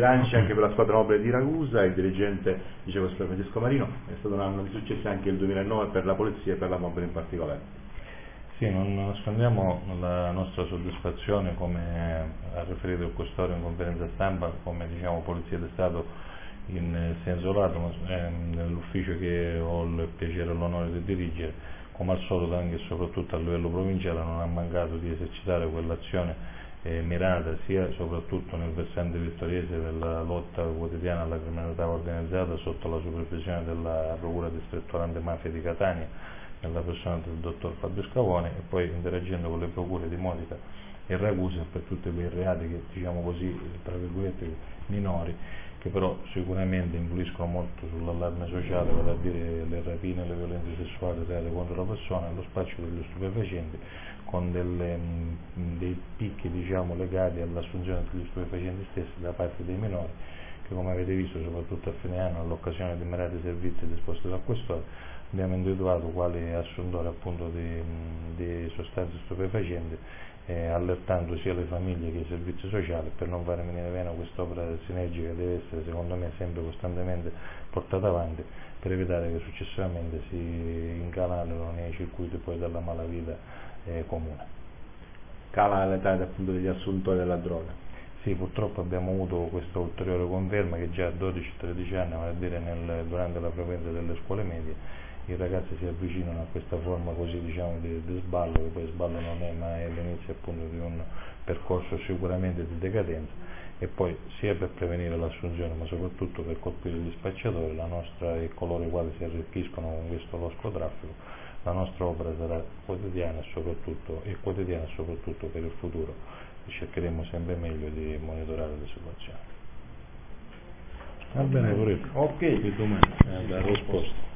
bilanci anche per la squadra nobile di Ragusa, il dirigente dice questo Francesco Marino, è stato un anno di successo anche il 2009 per la polizia e per la mobile in particolare. Sì, non nascondiamo la nostra soddisfazione, come ha riferito il Questore in conferenza stampa, come diciamo Polizia di Stato in senso lato, ehm, nell'ufficio che ho il piacere e l'onore di dirigere, come al solito anche e soprattutto a livello provinciale non ha mancato di esercitare quell'azione eh, mirata sia soprattutto nel versante vittoriese della lotta quotidiana alla criminalità organizzata sotto la supervisione della Procura distrettuale antimafia di Catania nella persona del dottor Fabio Scavone e poi interagendo con le procure di Modica e Ragusa per tutti quei reati che diciamo così tra virgolette minori che però sicuramente influiscono molto sull'allarme sociale, vale a dire le rapine, le violenze sessuali reate contro la persona lo spaccio degli stupefacenti con delle, dei picchi diciamo, legati all'assunzione degli stupefacenti stessi da parte dei minori che come avete visto soprattutto a fine anno all'occasione di mirati servizi disposti da quest'ora abbiamo individuato quale assuntore appunto di, di sostanze stupefacenti eh, allertando sia le famiglie che i servizi sociali per non fare venire meno quest'opera sinergica deve essere secondo me sempre costantemente portata avanti per evitare che successivamente si incanalino nei circuiti poi della malavita eh, comune. Cala l'età appunto degli assuntori della droga. Sì, purtroppo abbiamo avuto questa ulteriore conferma che già a 12-13 anni, vale a dire nel, durante la frequenza delle scuole medie, i ragazzi si avvicinano a questa forma così diciamo di, di sballo, che poi sballo non è ma è l'inizio appunto di un percorso sicuramente di decadenza e poi sia per prevenire l'assunzione ma soprattutto per colpire gli spacciatori la nostra e coloro i quali si arricchiscono con questo losco traffico la nostra opera sarà quotidiana e, soprattutto, e quotidiana soprattutto per il futuro cercheremo sempre meglio di monitorare le situazioni. Va bene, Ok. Di domani, eh, la risposta.